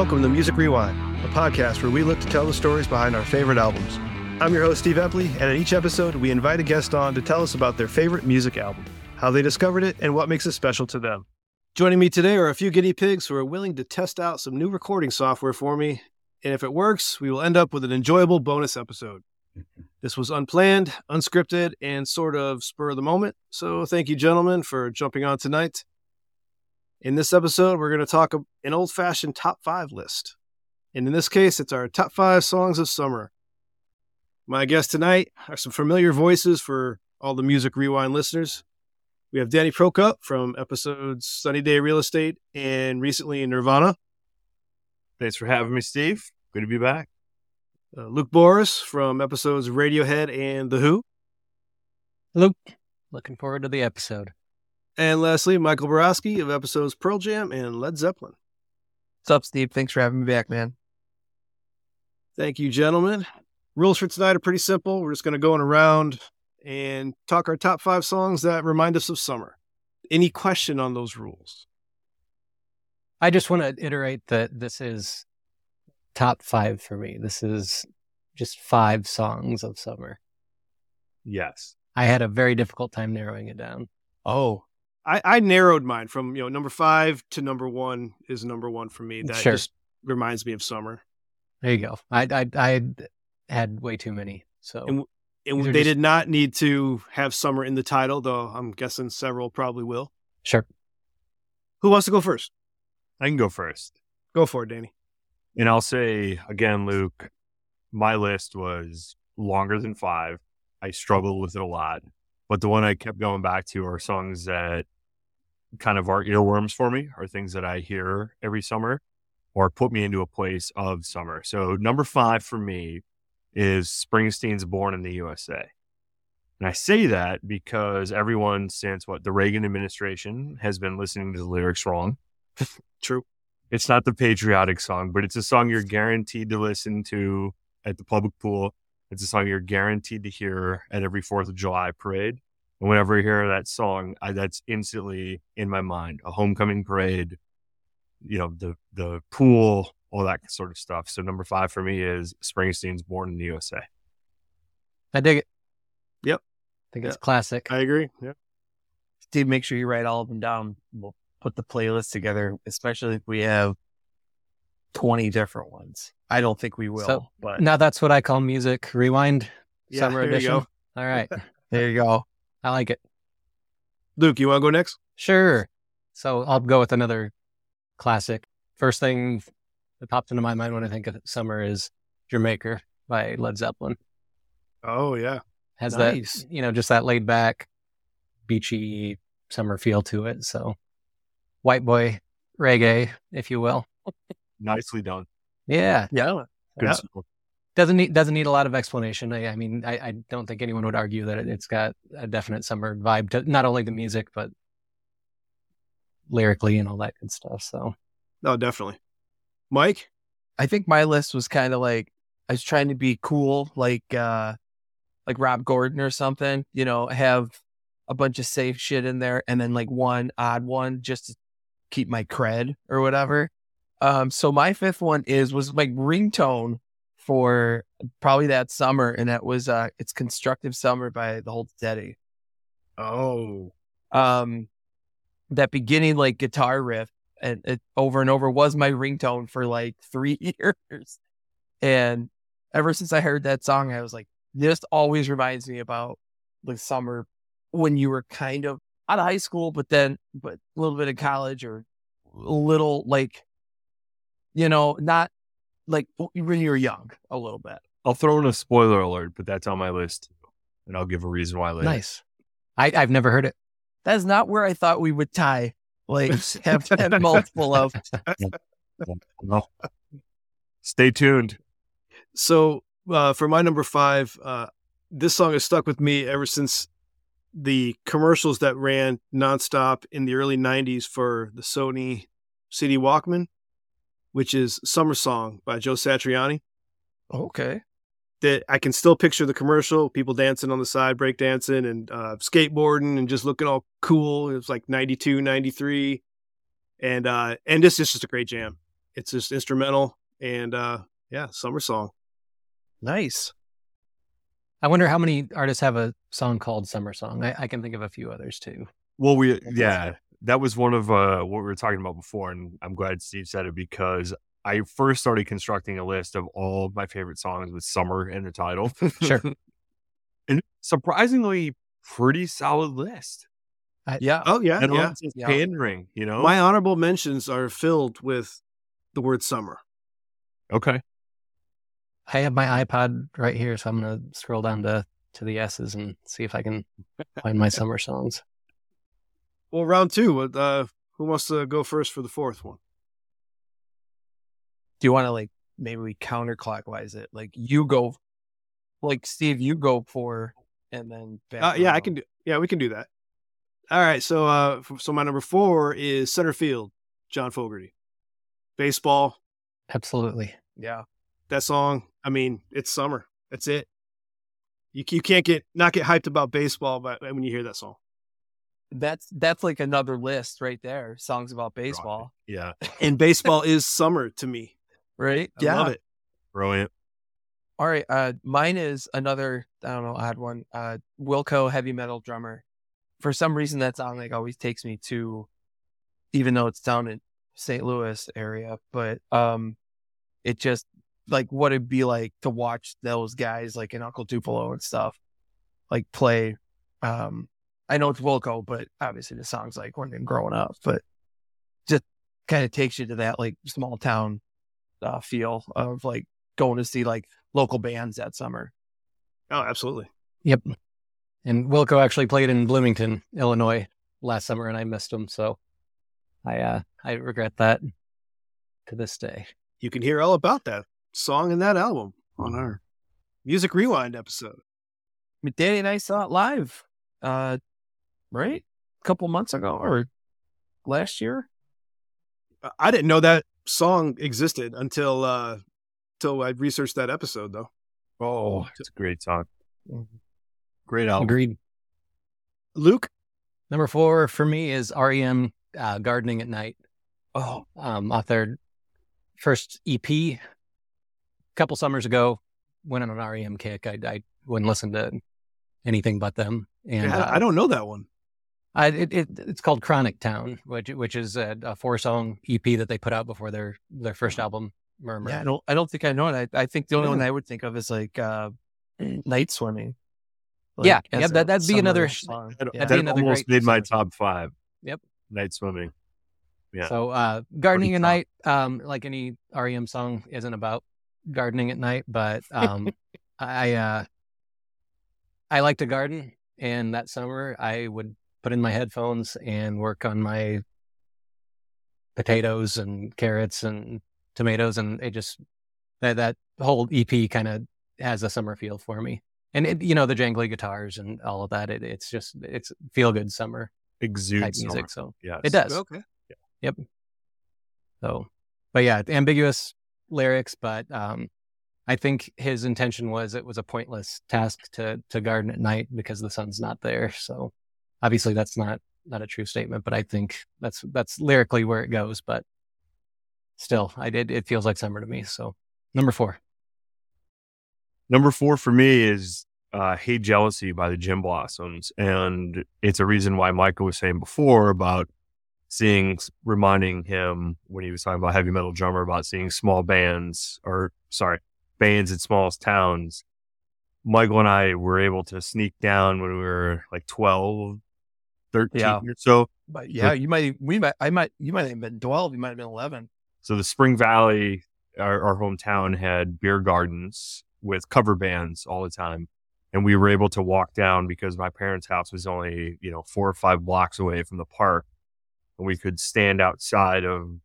Welcome to Music Rewind, a podcast where we look to tell the stories behind our favorite albums. I'm your host, Steve Epley, and in each episode, we invite a guest on to tell us about their favorite music album, how they discovered it, and what makes it special to them. Joining me today are a few guinea pigs who are willing to test out some new recording software for me, and if it works, we will end up with an enjoyable bonus episode. This was unplanned, unscripted, and sort of spur of the moment, so thank you, gentlemen, for jumping on tonight. In this episode, we're going to talk an old fashioned top five list. And in this case, it's our top five songs of summer. My guests tonight are some familiar voices for all the Music Rewind listeners. We have Danny Prokop from episodes Sunny Day Real Estate and recently Nirvana. Thanks for having me, Steve. Good to be back. Uh, Luke Boris from episodes Radiohead and The Who. Luke, looking forward to the episode. And lastly, Michael Borowski of episodes Pearl Jam and Led Zeppelin. What's up, Steve? Thanks for having me back, man. Thank you, gentlemen. Rules for tonight are pretty simple. We're just going to go in around and talk our top five songs that remind us of summer. Any question on those rules? I just want to iterate that this is top five for me. This is just five songs of summer. Yes. I had a very difficult time narrowing it down. Oh, I, I narrowed mine from you know number five to number one is number one for me. That Sure. just reminds me of summer. There you go. I I, I had way too many. So And And they just- did not need to have summer in the title, though I'm guessing several probably will. sure. Who wants to go first? I can go first. Go for it, Danny. And I'll say again, Luke, my list was longer than five. I struggled with it a lot. But the one I kept going back to are songs that kind of are earworms for me, are things that I hear every summer or put me into a place of summer. So number five for me is Springsteen's Born in the USA. And I say that because everyone since what the Reagan administration has been listening to the lyrics wrong. True. It's not the patriotic song, but it's a song you're guaranteed to listen to at the public pool. It's a song you're guaranteed to hear at every Fourth of July parade. And whenever I hear that song, I, that's instantly in my mind. A homecoming parade, you know, the the pool, all that sort of stuff. So number five for me is Springsteen's "Born in the USA." I dig it. Yep. I think it's classic. I agree. Yeah. Steve, make sure you write all of them down. We'll put the playlist together, especially if we have 20 different ones. I don't think we will, So, but now that's what I call music rewind Yeah, summer edition. All right. there you go. I like it. Luke, you want to go next? Sure. So I'll go with another classic. First thing that popped into my mind when I think of summer is Jamaica by Led Zeppelin. Oh, yeah. Has Nice. that, you know, just that laid back, beachy summer feel to it. So white boy reggae, if you will. Nicely done. Yeah. Yeah. Good Yeah. Doesn't need doesn't need a lot of explanation. I, I mean, I, I don't think anyone would argue that it, it's got a definite summer vibe to not only the music but lyrically and all that good stuff. So No, definitely. Mike? I think my list was kind of like I was trying to be cool, like uh like Rob Gordon or something. You know, have a bunch of safe shit in there, and then like one odd one just to keep my cred or whatever. Um, so my fifth one is was like ringtone for probably that summer, and that was uh it's "Constructive Summer" by the Hold Steady. Oh. Um, that beginning like guitar riff and it over and over was my ringtone for like three years. And ever since I heard that song, I was like, this always reminds me about the summer when you were kind of out of high school, but then, but a little bit of college or a little like, you know, not like when you're young a little bit. I'll throw in a spoiler alert, but that's on my list too. And I'll give a reason why later. nice. I, I've never heard it. That's not where I thought we would tie. Like have, have multiple of. Well, stay tuned. So uh, for my number five, uh, this song has stuck with me ever since the commercials that ran nonstop in the early 90s for the Sony CD Walkman, which is Summer Song by Joe Satriani. Okay. That I can still picture the commercial, people dancing on the side, break dancing and uh, skateboarding and just looking all cool. It was like 92, 93. And, uh, and this is just a great jam. It's just instrumental and uh yeah, summer song. Nice. I wonder how many artists have a song called Summer Song. I, I can think of a few others too. Well, we yeah, that was one of uh, what we were talking about before, and I'm glad Steve said it because I first started constructing a list of all of my favorite songs with "summer" in the title. Sure. and surprisingly, pretty solid list. Yeah. Oh yeah, And yeah. all just Yeah. pandering, you know. My honorable mentions are filled with the word summer. okay, I have my iPod right here, so I'm gonna scroll down to to the S's and see if I can find my summer songs. Well, round two. Uh, who wants to go first for the fourth one? Do you want to like maybe we counterclockwise it? Like you go, like Steve, you go for, and then Uh, yeah, I can do. Yeah, we can do that. All right. So, uh, so my number four is center field, John Fogerty. Baseball. Absolutely. Yeah. That song. I mean, it's summer. That's it. You you can't get not get hyped about baseball, but when you hear that song, That's that's like another list right there. Songs about baseball, yeah, and baseball is summer to me. right? I love it. brilliant. All right. Uh, mine is another, I don't know, odd one. Uh, Wilco heavy metal drummer. For some reason, that song like always takes me to, even though it's down in St. Louis area, but um, it just like what it'd be like to watch those guys like in Uncle Tupelo and stuff, like play. Um, I know it's Wilco, but obviously the song's like when growing up, but just kind of takes you to that like small town uh, feel of like going to see like local bands that summer. Oh, absolutely. Yep. And Wilco actually played in Bloomington, Illinois last summer, and I missed him. So I uh, I regret that to this day. You can hear all about that song and that album on our Music Rewind episode. Danny and I saw it live, uh, right? A couple months ago or last year. I- I didn't know that song existed until uh until I researched that episode though. Oh, it's a great song. Great album. Agreed. Luke, Number four for me is REM uh, Gardening at Night. Oh, um, off their first EP a couple summers ago. Went on an REM kick. I, I wouldn't listen to anything but them. And Yeah, uh, I don't know that one. I, it, it, it's called Chronic Town, which which is a, a four song EP that they put out before their their first album, Murmur. yeah. I don't. I don't think I know it. I, I think the only one I would think of is like uh, night swimming. Yeah, yeah, that- that'd be another song. That, Yeah. That'd be that another almost great made my top five. Yep. Night swimming. Yeah. So uh, Gardening at. Night, um, like any REM song, isn't about gardening at night, but um, I uh, I like to garden, and that summer I would put in my headphones and work on my potatoes and carrots and tomatoes, and it just that that whole EP kind of has a summer feel for me. And it, you know the jangly guitars and all of that. It, it's just it's feel good summer type Exudes music. So yeah, it does. Okay. Yep. So, but yeah, ambiguous lyrics, but um, I think his intention was it was a pointless task to to garden at night because the sun's not there. So, obviously, that's not not a true statement, but I think that's that's lyrically where it goes. But still, I did it feels like summer to me. So, number four, Number four for me is uh, Hate Jealousy by the Gin Blossoms. And it's a reason why Michael was saying before about seeing, reminding him when he was talking about heavy metal drummer about seeing small bands or, sorry, bands in small towns. Michael and I were able to sneak down when we were like 12, 13 Yeah. or so. But yeah, you might. We might. I might. You might have been twelve. You might have been eleven. So the Spring Valley, our, our hometown, had beer gardens with cover bands all the time. And we were able to walk down because my parents' house was only, you know, four or five blocks away from the park. And we could stand outside of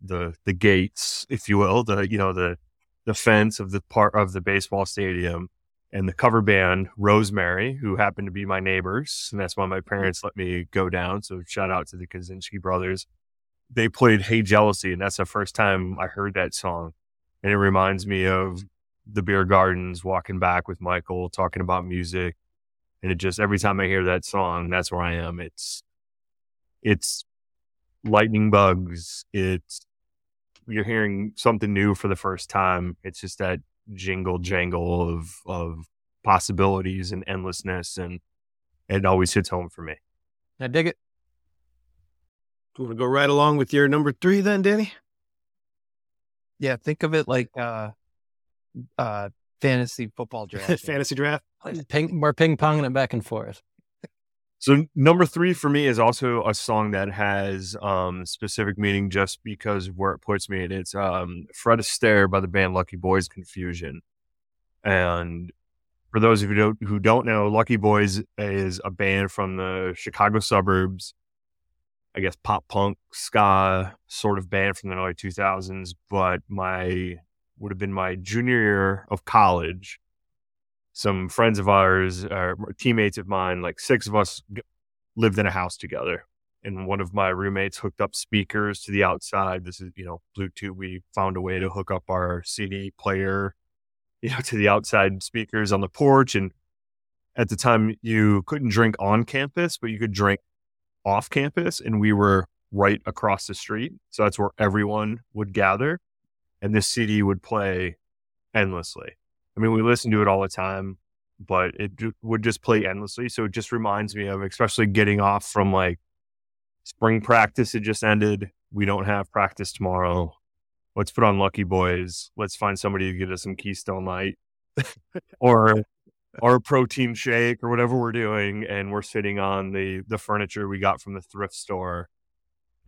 the the gates, if you will, the you know, the the fence of the part of the baseball stadium and the cover band Rosemary, who happened to be my neighbors. And that's why my mm-hmm. parents let me go down. So shout out to the Kaczynski brothers they played Hey Jealousy, and that's the first time I heard that song. And it reminds me of the beer gardens, walking back with Michael, talking about music. And it just every time I hear that song, that's where I am. It's it's lightning bugs, it's you're hearing something new for the first time. It's just that jingle jangle of of possibilities and endlessness, and it always hits home for me. I dig it. Do You want to go right along with your number three then, Danny? Yeah, think of it like uh uh fantasy football draft. Fantasy draft. Ping, we're ping ponging it back and forth. So number three for me is also a song that has um, specific meaning just because of where it puts me. And it's um, Fred Astaire by the band Lucky Boys Confusion. And for those of you who don't, who don't know, Lucky Boys is a band from the Chicago suburbs. I guess pop punk ska sort of band from the early 2000s. But my would have been my junior year of college some friends of ours, or teammates of mine, like six of us lived in a house together. And one of my roommates hooked up speakers to the outside. This is, you know, Bluetooth. We found a way to hook up our CD player, you know, to the outside speakers on the porch. And at the time, you couldn't drink on campus, but you could drink off campus. And we were right across the street. So that's where everyone would gather. And this CD would play endlessly. I mean, we listen to it all the time, but it would just play endlessly. So it just reminds me of, especially getting off from like spring practice. It just ended. We don't have practice tomorrow. Let's put on Lucky Boys. Let's find somebody to get us some Keystone Light or or protein shake or whatever we're doing, and we're sitting on the the furniture we got from the thrift store,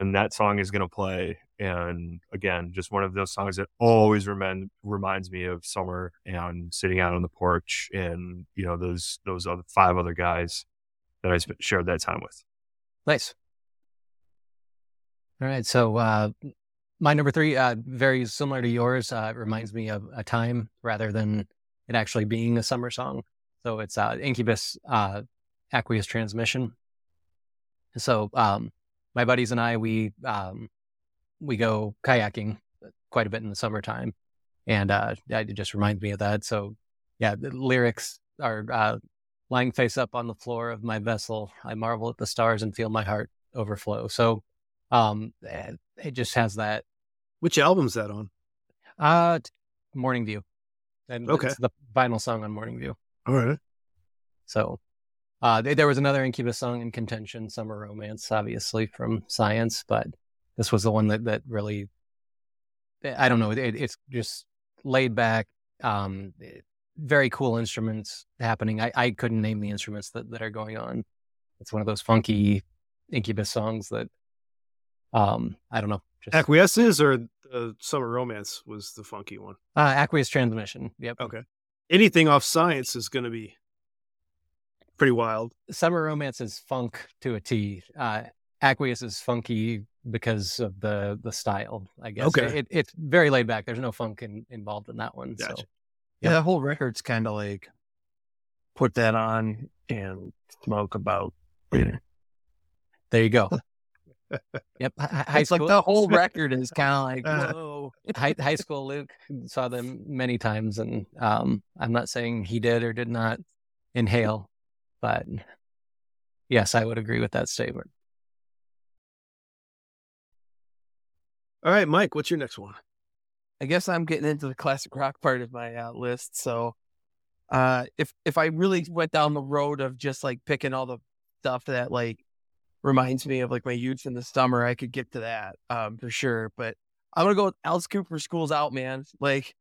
and that song is going to play, and again, just one of those songs that always remind, reminds me of summer and sitting out on the porch and, you know, those, those other five other guys that I shared that time with. Nice. All right. So, uh, my number three, uh, very similar to yours, uh, reminds me of a time rather than it actually being a summer song. So it's, uh, Incubus, uh, Aqueous Transmission. So, um, my buddies and I, we, um, we go kayaking quite a bit in the summertime, and uh, it just reminds me of that. So, yeah, the lyrics are uh, lying face up on the floor of my vessel. I marvel at the stars and feel my heart overflow. So, um, eh, it just has that. Which album's that on? Uh, Morning View. And okay. It's the final song on Morning View. All right. So, uh, there was another Incubus song in contention, Summer Romance, obviously from Science, but this was the one that that really I don't know. It, it's just laid back, um, very cool instruments happening. I, I couldn't name the instruments that, that are going on. It's one of those funky Incubus songs that, um, I don't know. Just, Acquiesces or uh, Summer Romance was the funky one. Uh, Aqueous Transmission. Yep. Okay. Anything off Science is going to be pretty wild. Summer Romance is funk to a T. Uh, Aqueous is funky because of the the style, I guess. Okay. It, it's very laid back. There's no funk in, involved in that one. Gotcha. So yeah, that whole record's kind of like put that on and smoke about. There you go. yep. High it's school. like the whole record is kind of like uh, whoa. high, high school Luke saw them many times, and um, I'm not saying he did or did not inhale, but yes, I would agree with that statement. All right, Mike, what's your next one? I guess I'm getting into the classic rock part of my uh, list. So, uh, if if I really went down the road of just like picking all the stuff that like reminds me of like my youth in the summer, I could get to that um, for sure. But I'm gonna go with Alice Cooper. School's out, man. Like,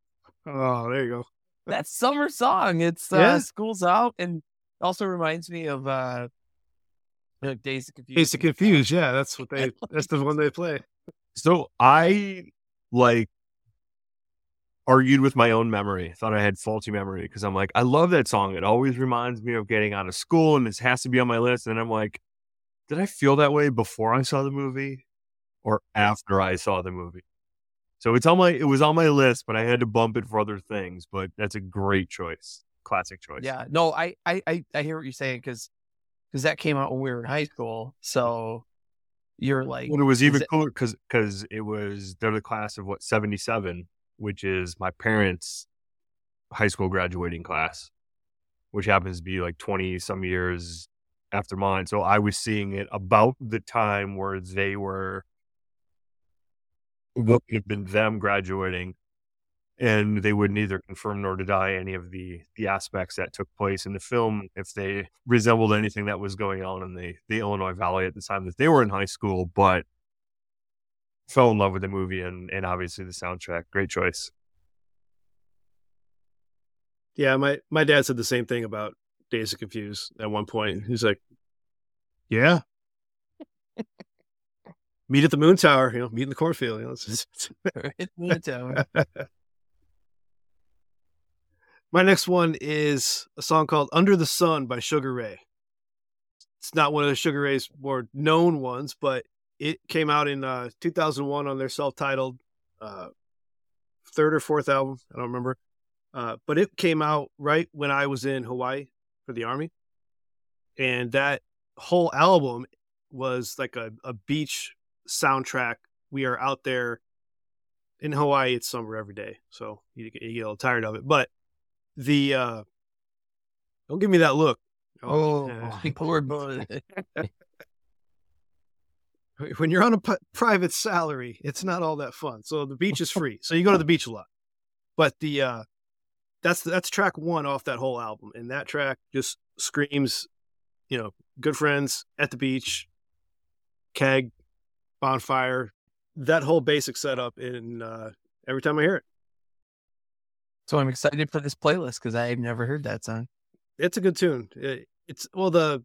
oh, there you go. that summer song. It's uh, yeah. School's out, and also reminds me of uh, like Dazed and Confused. Dazed and Confused. Yeah, that's what they. that's the one they play. So I like argued with my own memory. Thought I had faulty memory because I'm like, I love that song. It always reminds me of getting out of school, and this has to be on my list. And I'm like, did I feel that way before I saw the movie or after I saw the movie? So it's on my it was on my list, but I had to bump it for other things. But that's a great choice, classic choice. Yeah, no, I I I, I hear what you're saying because because that came out when we were in high school. So you're like well, it was even cooler because because it was they're the class of what 77 which is my parents high school graduating class which happens to be like 20 some years after mine so i was seeing it about the time where they were would have been them graduating, and they would neither confirm nor deny any of the the aspects that took place in the film if they resembled anything that was going on in the the Illinois Valley at the time that they were in high school, but fell in love with the movie and and obviously the soundtrack. Great choice. Yeah, my my dad said the same thing about Dazed and Confused at one point. He's like, "Yeah, meet at the moon tower. You know, meet in the cornfield. You know, it's just- Right, Moon Tower. My next one is a song called Under the Sun by Sugar Ray. It's not one of the Sugar Ray's more known ones, but it came out in uh, 2001 on their self titled uh, third or fourth album. I don't remember. Uh, but it came out right when I was in Hawaii for the Army. And that whole album was like a, a beach soundtrack. We are out there in Hawaii. It's summer every day. So you, you get a little tired of it. But the uh don't give me that look. Oh, yeah. poor boy. when you're on a p- private salary it's not all that fun. So the beach is free. So you go to the beach a lot. But the uh that's that's track one off that whole album. And that track just screams you know good friends at the beach keg bonfire that whole basic setup in uh every time i hear it So I'm excited for this playlist because I've never heard that song. it's a good tune. It- it's well the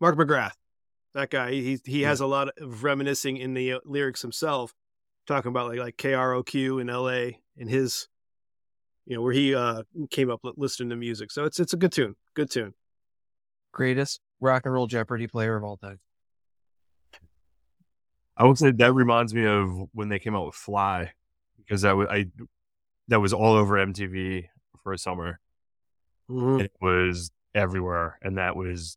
Mark McGrath, that guy. He he has a lot of reminiscing in the uh, lyrics himself, talking about like like KROQ in L.A. and his, you know, where he uh came up listening to music. So it's it's a good tune. Good tune. Greatest rock and roll Jeopardy player of all time. I would say that reminds me of when they came out with Fly, because that was I that was all over MTV for a summer. Mhm. it was everywhere and that was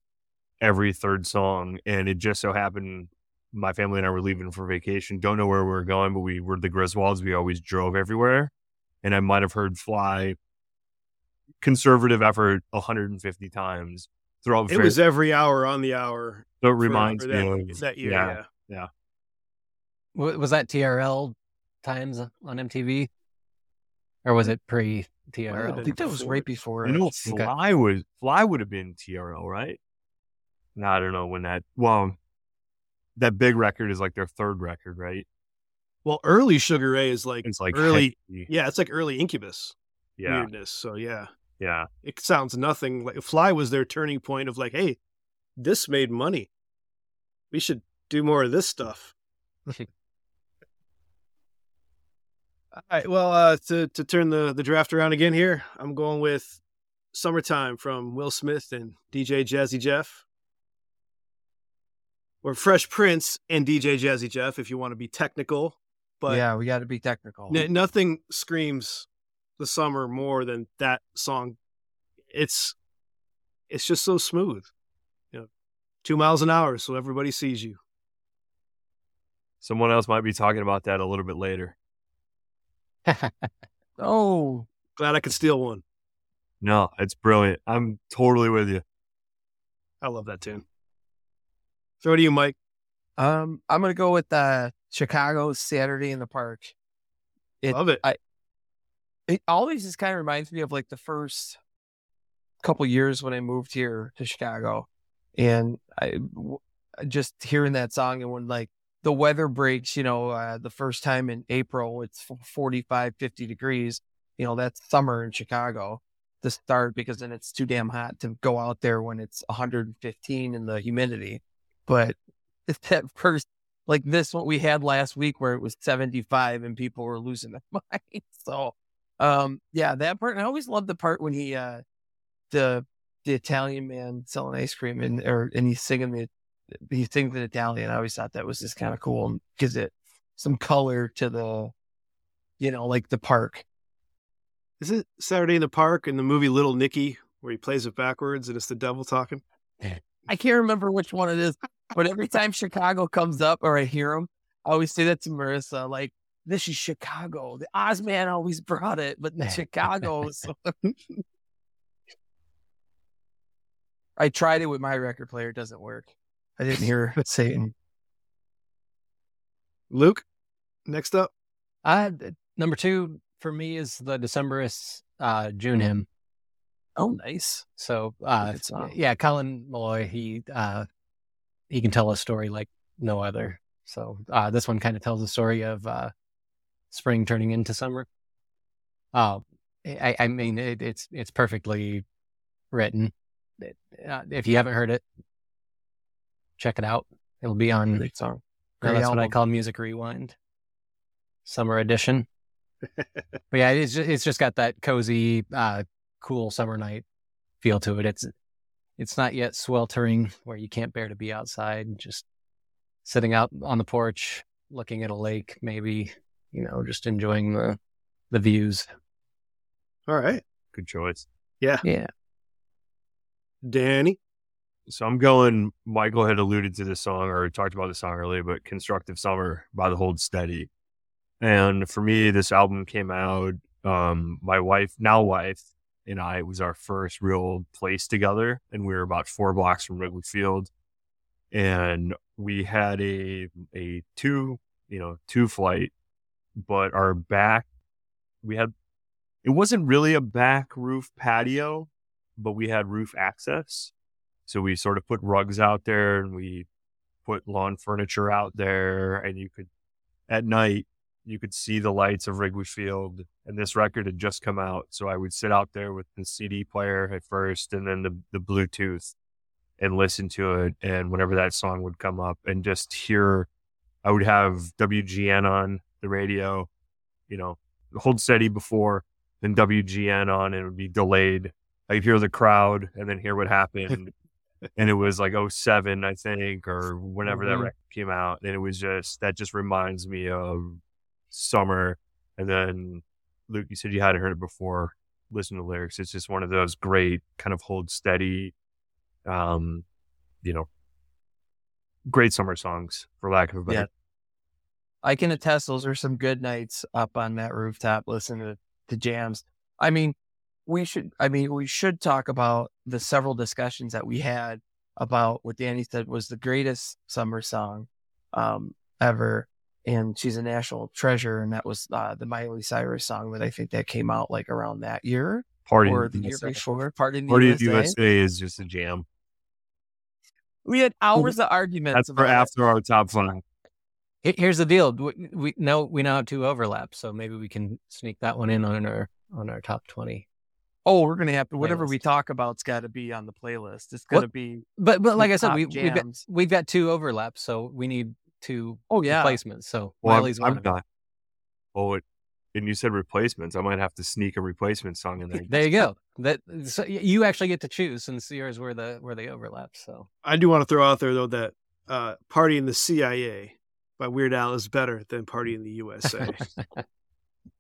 every third song and it just so happened my family and i were leaving for vacation don't know where we were going but we were the griswolds we always drove everywhere and i might have heard fly conservative effort 150 times throughout It was every hour on the hour. so it reminds for me that, of that year. yeah, Yeah. Wa- Was that TRL times on MTV, or was it pre TRL? I think that was before right before. I know it. Okay. fly was fly would have been trl right no i don't know when that well that big record is like their third record right Well, early Sugar Ray is like it's like early. heavy. Yeah, it's like early Incubus yeah weirdness. So yeah. yeah it sounds nothing like Fly was their turning point of like, hey, this made money. We should do more of this stuff. All right. Well, uh, to to turn the the draft around again here, I'm going with "Summertime" from Will Smith and DJ Jazzy Jeff, or Fresh Prince and DJ Jazzy Jeff, if you want to be technical. But yeah, we got to be technical. N- nothing screams the summer more than that song. It's it's just so smooth. You know, two miles an hour, so everybody sees you. Someone else might be talking about that a little bit later. Oh, Glad I could steal one. No, it's brilliant. I'm totally with you. I love that tune. Throw to you, Mike. um, I'm gonna go with uh, Chicago's Saturday in the Park. It, love it. I, it always just kind of reminds me of like the first couple years when I moved here to Chicago, and I w- just hearing that song and when like the weather breaks, you know, uh, the first time in April it's f- 45, 50 degrees. You know, that's summer in Chicago to start because then it's too damn hot to go out there when it's 115 in the humidity. But that first like this what we had last week where it was 75 and people were losing their mind. So um yeah, that part I always loved the part when he uh the the Italian man selling ice cream and or and he's singing the he sings in Italian. I always thought that was just kind of cool and gives it some color to the you know, like the park. Is it Saturday in the Park in the movie Little Nicky where he plays it backwards and it's the devil talking? I can't remember which one it is, but every time Chicago comes up or I hear him, I always say that to Marissa, like, this is Chicago. The Ozman always brought it, but Chicago. so- I tried it with my record player. It doesn't work. I didn't hear Satan. Luke? Next up, I number two for me is the Decemberists uh, June hymn. Oh, nice. So uh, yeah, Colin Meloy, he uh, he can tell a story like no other. So uh, this one kind of tells a story of uh, spring turning into summer. Uh, I, I mean, it, it's it's perfectly written. It- uh, if you haven't heard it, check it out. It'll be on. Great song. No, Great that's what I call Music Rewind, Summer Edition. but yeah, it's just, it's just got that cozy, uh, cool summer night feel to it. It's it's not yet sweltering where you can't bear to be outside. Just sitting out on the porch, looking at a lake, maybe you know, just enjoying the the views. all right, Good choice. Yeah, yeah. Danny. So I'm going. Michael had alluded to this song or talked about the song earlier, but "Constructive Summer" by the Hold Steady. And for me, this album came out. Um, my wife, now wife, and I was our first real place together, and we were about four blocks from Wrigley Field, and we had a a two you know two flight, but our back we had it wasn't really a back roof patio, but we had roof access. So we sort of put rugs out there and we put lawn furniture out there and you could at night you could see the lights of Wrigley Field and this record had just come out. So I would sit out there with the CD player at first and then the, the Bluetooth and listen to it and whenever that song would come up and just hear I would have WGN on the radio, you know, hold steady before, then WGN on and it would be delayed. I'd hear the crowd and then hear what happened. and it was like 07, I think, or whenever that Mhm. record came out. And it was just, that just reminds me of summer. And then, Luke, you said you hadn't heard it before. Listen to the lyrics. It's just one of those great kind of hold steady, um, you know, great summer songs, for lack of a better Yeah. I can attest those are some good nights up on that rooftop listening to, to jams. I mean, we should I mean, we should talk about the several discussions that we had about what Danny said was the greatest summer song um ever. And she's a national treasure, and that was uh, the Miley Cyrus song that I think that came out like around that year Party. or the year before. Party in the Party USA. USA is just a jam. We had hours of arguments That's for after our top five. Here's the deal: we, we know we now have two overlaps, so maybe we can sneak that one in on our on our top twenty. Oh, we're gonna have to whatever we talk about's got to be on the playlist. It's gonna What? be But but like I said, we, we've got jams. we've got two overlaps, so we need two Oh yeah, replacements. So Well, Miley's I'm, one I'm of them. not. Oh, it, and you said replacements. I might have to sneak a replacement song in there. There you go. That so y- you actually get to choose since yours were the where they overlap. So I do want to throw out there though that uh, "Party in the CIA" by Weird Al is better than "Party in the USA."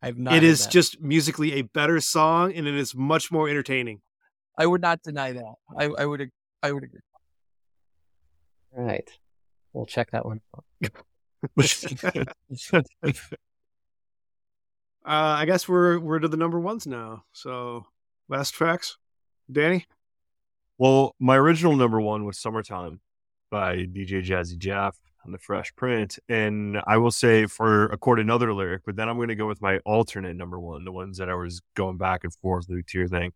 I've not. it heard is that. just musically a better song, and it is much more entertaining. I would not deny that. I, I would I would agree. All right. We'll check that one. Uh, I guess we're we're to the number ones now. So last tracks, Danny. well, my original number one was "Summertime" by DJ Jazzy Jeff on the Fresh Prince, and I will say for a quote another lyric, but then I'm going to go with my alternate number one, the ones that I was going back and forth to your thing.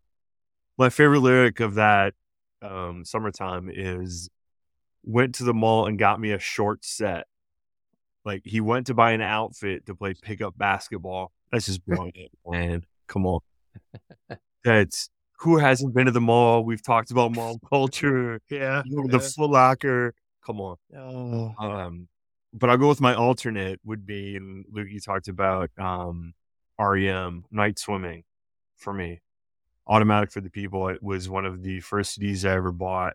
My favorite lyric of that um, "Summertime" is went to the mall and got me a short set. Like he went to buy an outfit to play pickup basketball. That's just brilliant, man. Come on. That's who hasn't been to the mall? We've talked about mall culture, Yeah, you know, the Foot Locker. Come on. Oh, Um, but I'll go with my alternate would be, and Luke, you talked about um, REM, Night Swimming for me. Automatic for the People. It was one of the first CDs I ever bought.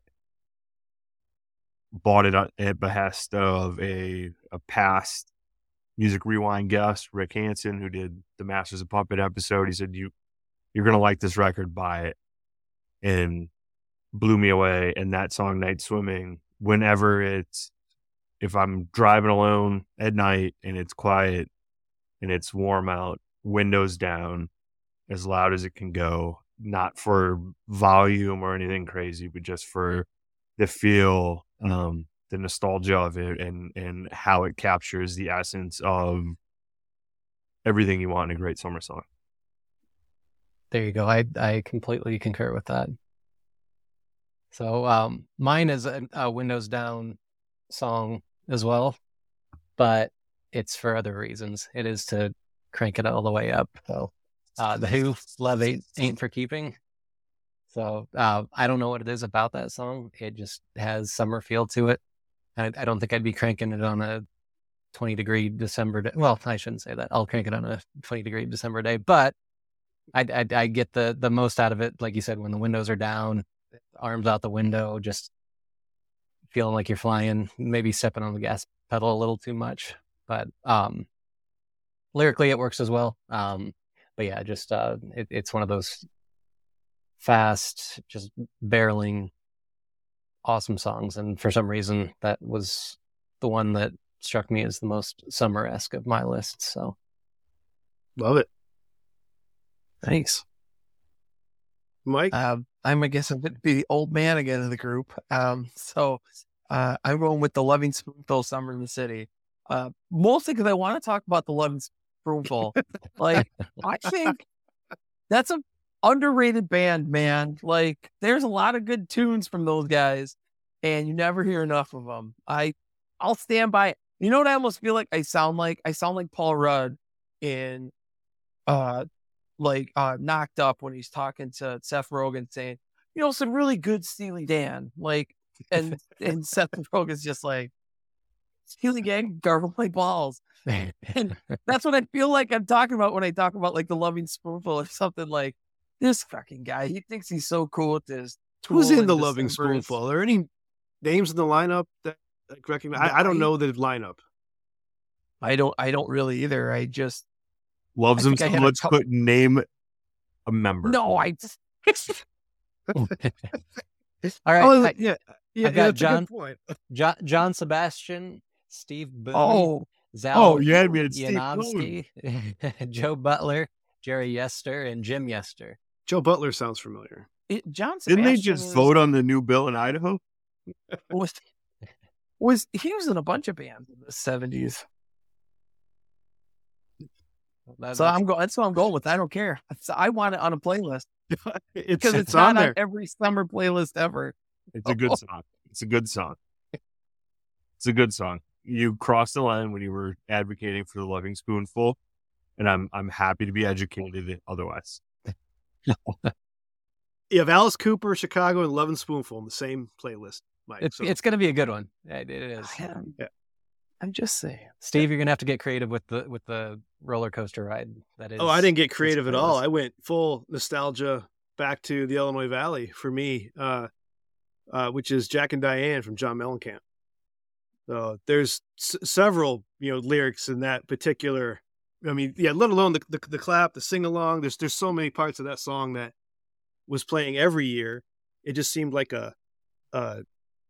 Bought it at- at behest of a, a past Music Rewind guest, Rick Hansen, who did the Masters of Puppet episode. He said, "You, you're gonna like this record. Buy it," and blew me away. And that song, Night Swimming, whenever it's if I'm driving alone at night and it's quiet and it's warm out, windows down, as loud as it can go, not for volume or anything crazy, but just for the feel, um, the nostalgia of it and and how it captures the essence of everything you want in a great summer song. There you go. I I completely concur with that. So um, mine is a, a Windows Down song as well, but it's for other reasons. It is to crank it all the way up. So uh, the Who Love Ain't, ain't for Keeping. So uh, I don't know what it is about that song. It just has summer feel to it. I, I don't think I'd be cranking it on a 20 degree December day. Well, I shouldn't say that. I'll crank it on a 20 degree December day, but I, I, I get the the most out of it. Like you said, when the windows are down, arms out the window, just feeling like you're flying, maybe stepping on the gas pedal a little too much. But um, lyrically, it works as well. Um, but yeah, just uh, it, it's one of those fast, just barreling, awesome songs. And for some reason, that was the one that struck me as the most summer esque of my list. So Love it. Thanks. Mike? Um, I'm, I guess, I'm going to be the old man again in the group. Um, so uh, I'm going with the Loving Spoonful Summer in the City. Uh, mostly because I want to talk about the Loving Spoonful. like, I think that's a underrated band, man. Like, there's a lot of good tunes from those guys, and you never hear enough of them. I, I'll stand by. You know what I almost feel like I sound like? I sound like Paul Rudd in uh like uh knocked up when he's talking to Seth Rogen saying, you know, some really good Steely Dan. Like and and Seth Rogen's just like Steely Dan gargle my balls. And that's what I feel like I'm talking about when I talk about like the loving spoonful or something like this fucking guy. He thinks he's so cool with this. Who's in the Loving Decembers. Spoonful? Are there any names in the lineup that like, recognize? I, I don't know the lineup. I don't I don't really either. I just Loves him so much. couple- Couldn't name a member. no, I just All right, oh, I- yeah, yeah, I've got that's a John. point. Jo- John Sebastian, Steve Boone, oh Zal Oh, you had me at Steve Boone. Yanovsky, Joe Butler, Jerry Yester, and Jim Yester. Joe Butler sounds familiar. it, John Didn't they just was- vote on the new bill in Idaho? was was he was in a bunch of bands in the seventies. That- So I'm going. That's what I'm going with. I don't care. So I want it on a playlist it's because it's, it's not on on every summer playlist ever. It's a good song. It's a good song. It's a good song. You crossed the line when you were advocating for the loving spoonful, and I'm I'm happy to be educated otherwise. You have Alice Cooper, Chicago, and Loving Spoonful in the same playlist, Mike. it's, so it's going to be a good one. It, it is. I'm, Yeah. I'm just saying. Steve, you're going to have to get creative with the with the roller coaster ride. That is. oh, I didn't get creative at all. I went full nostalgia back to the Illinois Valley for me, uh, uh, which is Jack and Diane from John Mellencamp. So there's s- several, you know, lyrics in that particular. I mean, yeah, let alone the the, the clap, the sing along. There's there's so many parts of that song that was playing every year. It just seemed like a, uh,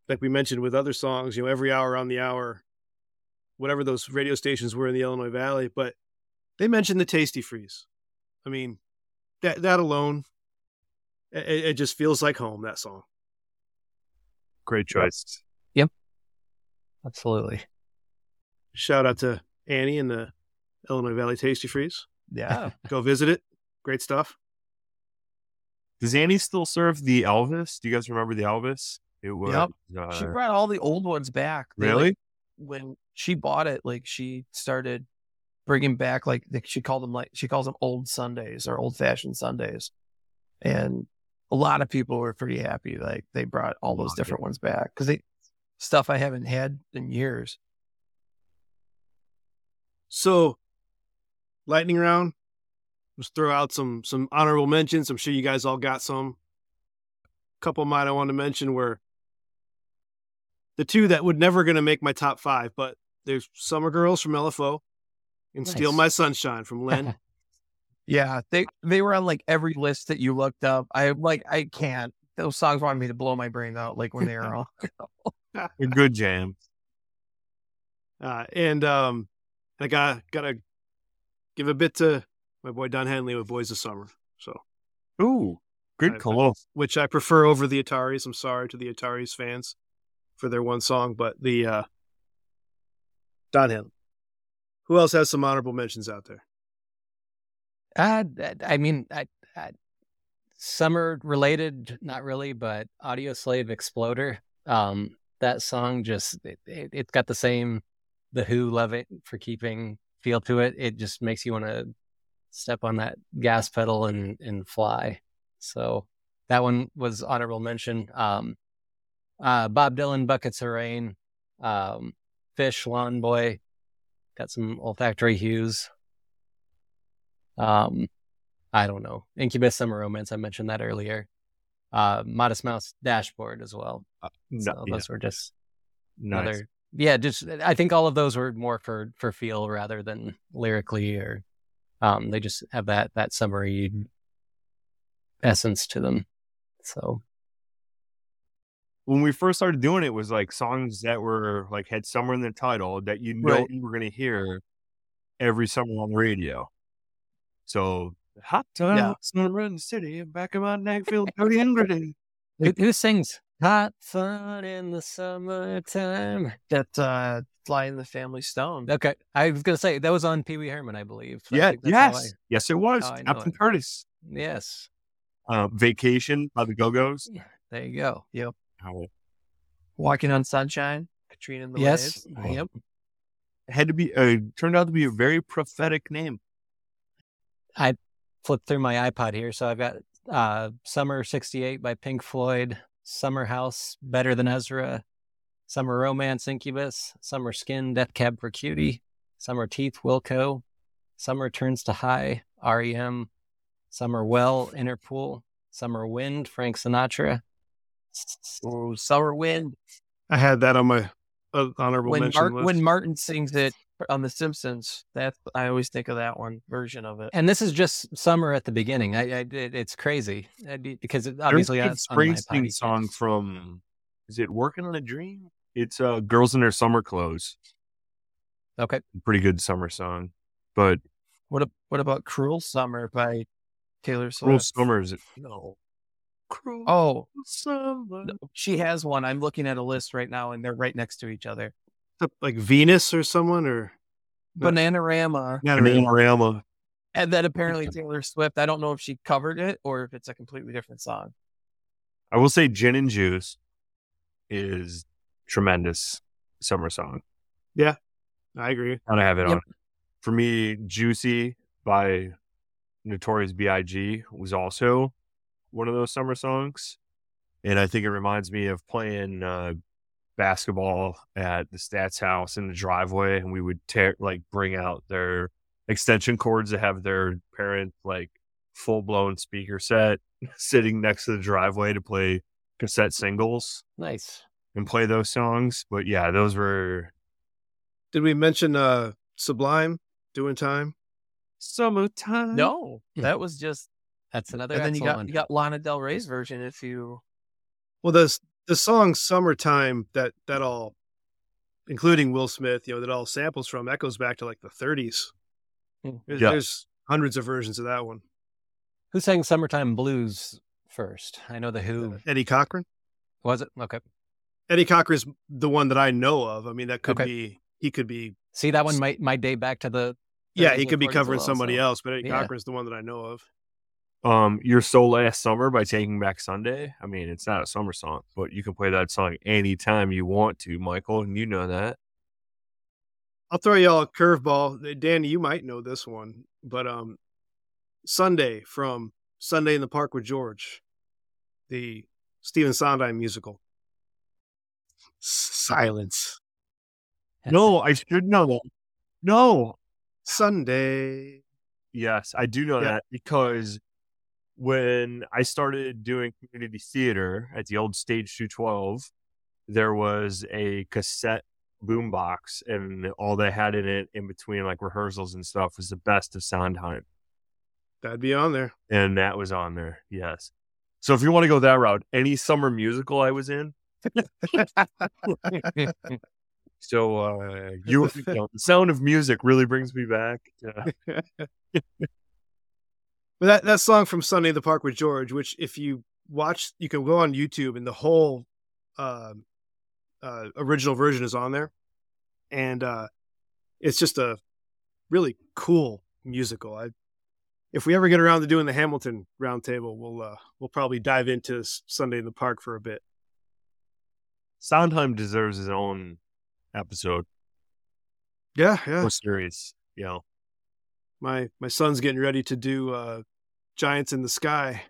like we mentioned with other songs, you know, every hour on the hour, whatever those radio stations were in the Illinois Valley. But they mentioned the Tasty Freeze. I mean, that that alone, it, it just feels like home. That song. Great choice. Yep. Absolutely. Shout out to Annie and the Illinois Valley Tasty Freeze. Yeah. Go visit it. Great stuff. Does Annie still serve the Elvis? Do you guys remember the Elvis? It was. Yep. Uh, she brought all the old ones back. They, like, really? when she bought it, like she started bringing back like she called them like she calls them old Sundays or old fashioned Sundays, and a lot of people were pretty happy. Like they brought all those different ones back because they stuff I haven't had in years. So, lightning round. Let's throw out some some honorable mentions. I'm sure you guys all got some. A couple of mine I want to mention were the two that would never going to make my top five, but there's Summer Girls from LFO and Steal My Sunshine from Len. Yeah, they they were on like every list that you looked up. I like I can't. Those songs wanted me to blow my brain out like when they were on. A good jam. uh, and um, I got gotta give a bit to my boy Don Henley with Boys of Summer. So, Ooh, good I- call. which I prefer over the Ataris. I'm sorry to the Ataris fans for their one song, but the uh, Don Henley. Who else has some honorable mentions out there? Uh, I mean, I, I, summer related, not really, but Audioslave Exploder. Um, that song just it, it, it's got the same the Who love it for keeping feel to it. It just makes you want to step on that gas pedal and and fly. So that one was honorable mention. Um, uh, Bob Dylan, Buckets of Rain, um, Phish, Lawn Boy, got some olfactory hues. Um, I don't know. Incubus, Summer Romance. I mentioned that earlier. Uh, Modest Mouse, Dashboard as well. Uh, So no, yeah, those were just nice. other. Yeah, just I think all of those were more for for feel rather than lyrically, or um, they just have that that summery essence to them. So when we first started doing it, it was like songs that were like had summer in the title that you know Right. you were going to hear every summer on the radio. So hot tub, Yeah. summer in the city, back of my neck feel dirty and gritty. who, who sings "Hot Fun in the Summertime"? That uh, Sly and the Family Stone. Okay, I was gonna say that was on Pee Wee Herman, I believe. I Yeah, think that's how yes, yes, it was how I Captain it. Curtis. Yes, Uh, Vacation by the Go Go's. there you go. Walking on Sunshine. Katrina and the yes, Waves. yep. Had to be uh, turned out to be a very prophetic name. I flip through my iPod here, so I've got uh, "Summer '68" by Pink Floyd, "Summer House" Better Than Ezra, "Summer Romance" Incubus, "Summer Skin" Death Cab for Cutie, "Summer Teeth" Wilco, "Summer Turns to High" REM, "Summer Well" Interpol, "Summer Wind" Frank Sinatra. Oh, Sour Wind. I had that on my uh, honorable When, mention Mar- list. when Martin sings it on The Simpsons, that's I always think of that one version of it. And this is just summer at the beginning. I, I it, it's crazy I because it, obviously There's a that's on my Springsteen song from is it Working on a Dream? It's uh Girls in Their Summer Clothes. Okay, Pretty good summer song. But What a, what about Cruel Summer by Taylor Swift? Cruel Summer is it? no. Cruel Oh, Summer. no, she has one. I'm looking at a list right now, and they're right next to each other. like Venus or someone or No. Bananarama, not really. Bananarama. and then apparently Taylor Swift. I don't know if she covered it or if it's a completely different song. I will say Gin and Juice is tremendous summer song. Yeah, I agree. Gotta have it Yep. on. For me, Juicy by Notorious B.I.G. was also one of those summer songs. And I think it reminds me of playing uh, basketball at the Stats house in the driveway. And we would tear, like, bring out their extension cords to have their parent, like, full blown speaker set sitting next to the driveway to play cassette singles nice. and play those songs. But yeah, those were Did we mention uh Sublime doing time? summertime. No, that was just. That's another And then you got one. you got Lana Del Rey's version. If you Well, the the song "Summertime" that that all, including Will Smith, you know, that all samples from, that goes back to like the 30s. Hmm. There's, Yeah. there's hundreds of versions of that one. Who sang "Summertime Blues" first? I know the Who. Eddie Cochran. Was it okay? Eddie Cochran's the one that I know of. I mean, that could Okay. be he could be. See that one might might date back to the. Yeah, he could be covering well, somebody so- else, but Eddie yeah. Cochran's the one that I know of. Um, You're So Last Summer by Taking Back Sunday. I mean, it's not a summer song, but you can play that song anytime you want to, Michael, and you know that. I'll throw y'all a curveball. Danny, you might know this one, but um, Sunday from Sunday in the Park with George, the Stephen Sondheim musical. Silence. No, I should know that. No. Sunday. Yes, I do know Yeah. that because when I started doing community theater at the old Stage 212, there was a cassette boombox, and all they had in it in between like rehearsals and stuff was the best of Sondheim. That'd be on there. and that was on there. Yes. So if you want to go that route, any summer musical I was in. so uh, you, you know, the sound of music really brings me back. But that, that song from Sunday in the Park with George, which if you watch, you can go on YouTube and the whole um uh, original version is on there. And uh, it's just a really cool musical. I, if we ever get around to doing the Hamilton roundtable, we'll uh, we'll probably dive into Sunday in the Park for a bit. Sondheim deserves his own episode Yeah, yeah. or series. You know, My my son's getting ready to do uh, Giants in the Sky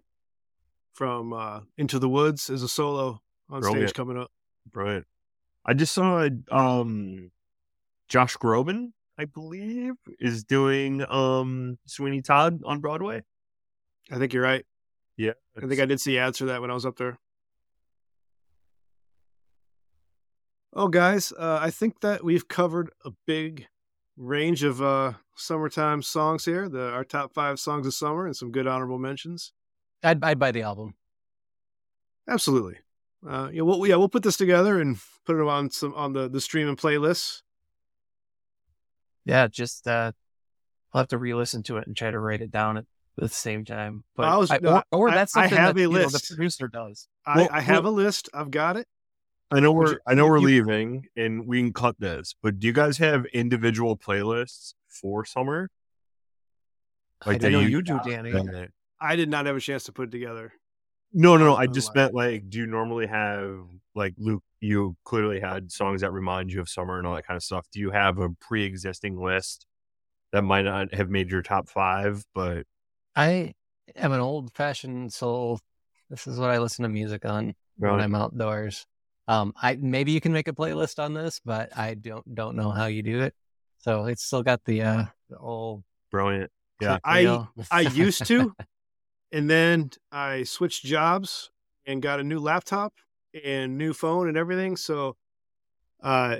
from uh, Into the Woods as a solo on stage coming up. brilliant. I just saw um, Josh Groban, I believe, is doing um Sweeney Todd on Broadway. I think you're right. Yeah, I think I did see ads for that when I was up there. Oh, guys, uh, I think that we've covered a big range of uh, summertime songs here. The our top five songs of summer and some good honorable mentions. I'd, I'd buy the album. Absolutely. Uh, yeah, we'll, yeah, we'll put this together and put it on some on the the stream and playlists. Yeah, just uh, I'll have to re-listen to it and try to write it down at the same time. But I was- I- or, or I- that's I something have that a you know, the producer does. I, Well, I have well- a list. I've got it. I know we're you- I know we're you- leaving and we can cut this, but do you guys have individual playlists for summer? I that I know you do, Danny. that- I did not have a chance to put it together. No, no, no. I just meant like, do you normally have like Luke? You clearly had songs that remind you of summer and all that kind of stuff. Do you have a pre-existing list that might not have made your top five, but I am an old fashioned soul. This is what I listen to music on when I'm outdoors. Um, I maybe you can make a playlist on this, but I don't don't know how you do it. So it's still got the uh the old brilliant? Yeah. I. I used to, and then I switched jobs and got a new laptop and new phone and everything. So, uh,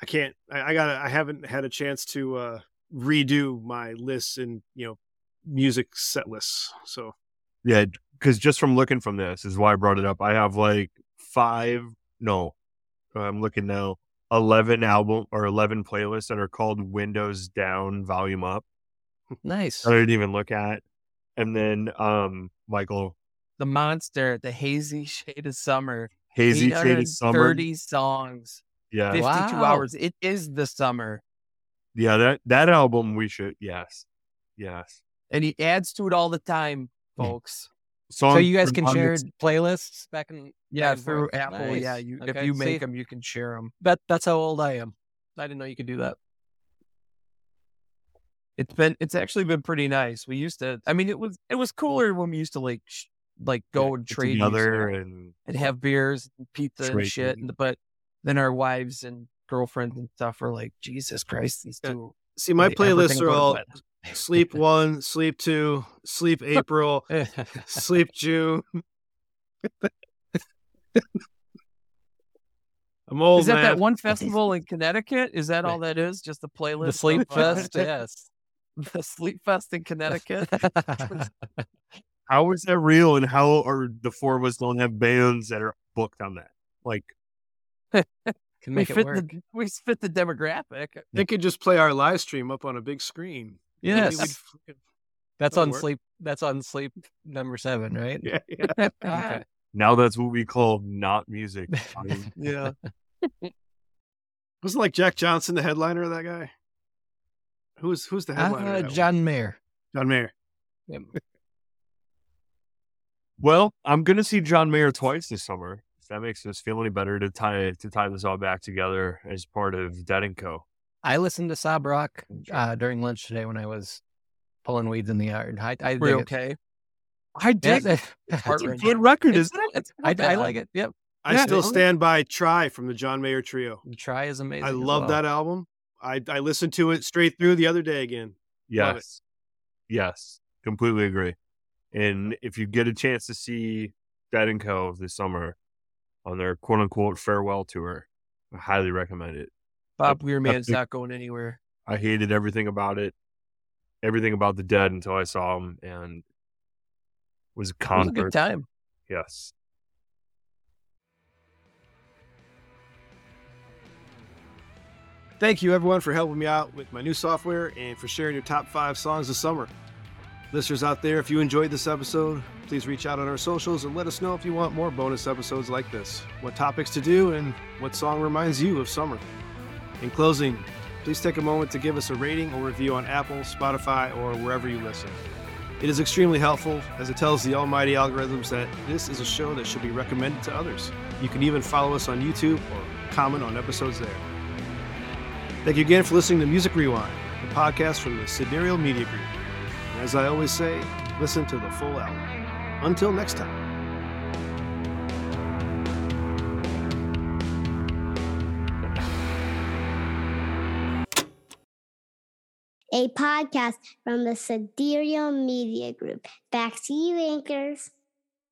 I can't. I, I got. I haven't had a chance to uh, redo my lists and you know music set lists. So Yeah, because just from looking from this is why I brought it up. I have like five, no, I'm looking now, 11 album or 11 playlists that are called Windows Down Volume Up. nice. I didn't even look at. And then um Michael The monster, the hazy shade of summer, Hazy Shade of Summer. thirty songs, Yeah. fifty-two Wow. hours. It is the summer, Yeah, that that album we should yes. Yes. and he adds to it all the time, folks. So you guys can share playlists back in Yeah, through forth? Apple. Nice. Yeah, you, if Okay, you see, make them, you can share them. That that's how old I am. I didn't know you could do that. It's been it's actually been pretty nice. We used to. I mean, it was it was cooler when we used to like sh- like go and get trade music and and have beers, and pizza and shit. And, but then our wives and girlfriends and stuff are like, Jesus Christ, these Yeah. two. see, my playlists are all. Sleep one, sleep two, sleep April, sleep June. I'm old, Is that man. that one festival in Connecticut? Is that all that is? Just a playlist? the sleep uh, fest, yes. the Sleep Fest in Connecticut. how is that real and how are the four of us don't have bands that are booked on that? Like can we make it fit work. the we fit the demographic. they could just play our live stream up on a big screen. Maybe Yes, that's on work. sleep. That's on sleep number seven, right? Yeah, yeah. Okay. now that's what we call not music. Yeah. Wasn't like Jack Johnson the headliner of that guy? Who's who's the headliner? Uh, of one? John Mayer. John Mayer. Yep. well, I'm gonna see John Mayer twice this summer. If that makes us feel any better to tie to tie this all back together as part of Dead and Co. I listened to Sob Rock uh, during lunch today when I was pulling weeds in the yard. I, I We're okay. I Yeah, That's a good record, isn't it? It's I, not I bad. like it. Yep. I Yeah, still stand by Try from the John Mayer Trio. Try is amazing. I as love well. that album. I, I listened to it straight through the other day again. Yes. Yes. Completely agree. And if you get a chance to see Dead and Co. this summer on their quote unquote farewell tour, I highly recommend it. Bob Weirman's Epic. not going anywhere. I hated everything about it, everything about the Dead until I saw him, and was a It was a good time. Yes. Thank you, everyone, for helping me out with my new software and for sharing your top five songs of summer. Listeners out there, if you enjoyed this episode, please reach out on our socials and let us know if you want more bonus episodes like this, what topics to do, and what song reminds you of summer. In closing, please take a moment to give us a rating or review on Apple, Spotify, or wherever you listen. It is extremely helpful as it tells the almighty algorithms that this is a show that should be recommended to others. You can even follow us on YouTube or comment on episodes there. Thank you again for listening to Music Rewind, the podcast from the Sidereal Media Group. And as I always say, listen to the full album. Until next time. A podcast from the Sidereal Media Group. Back to you, anchors.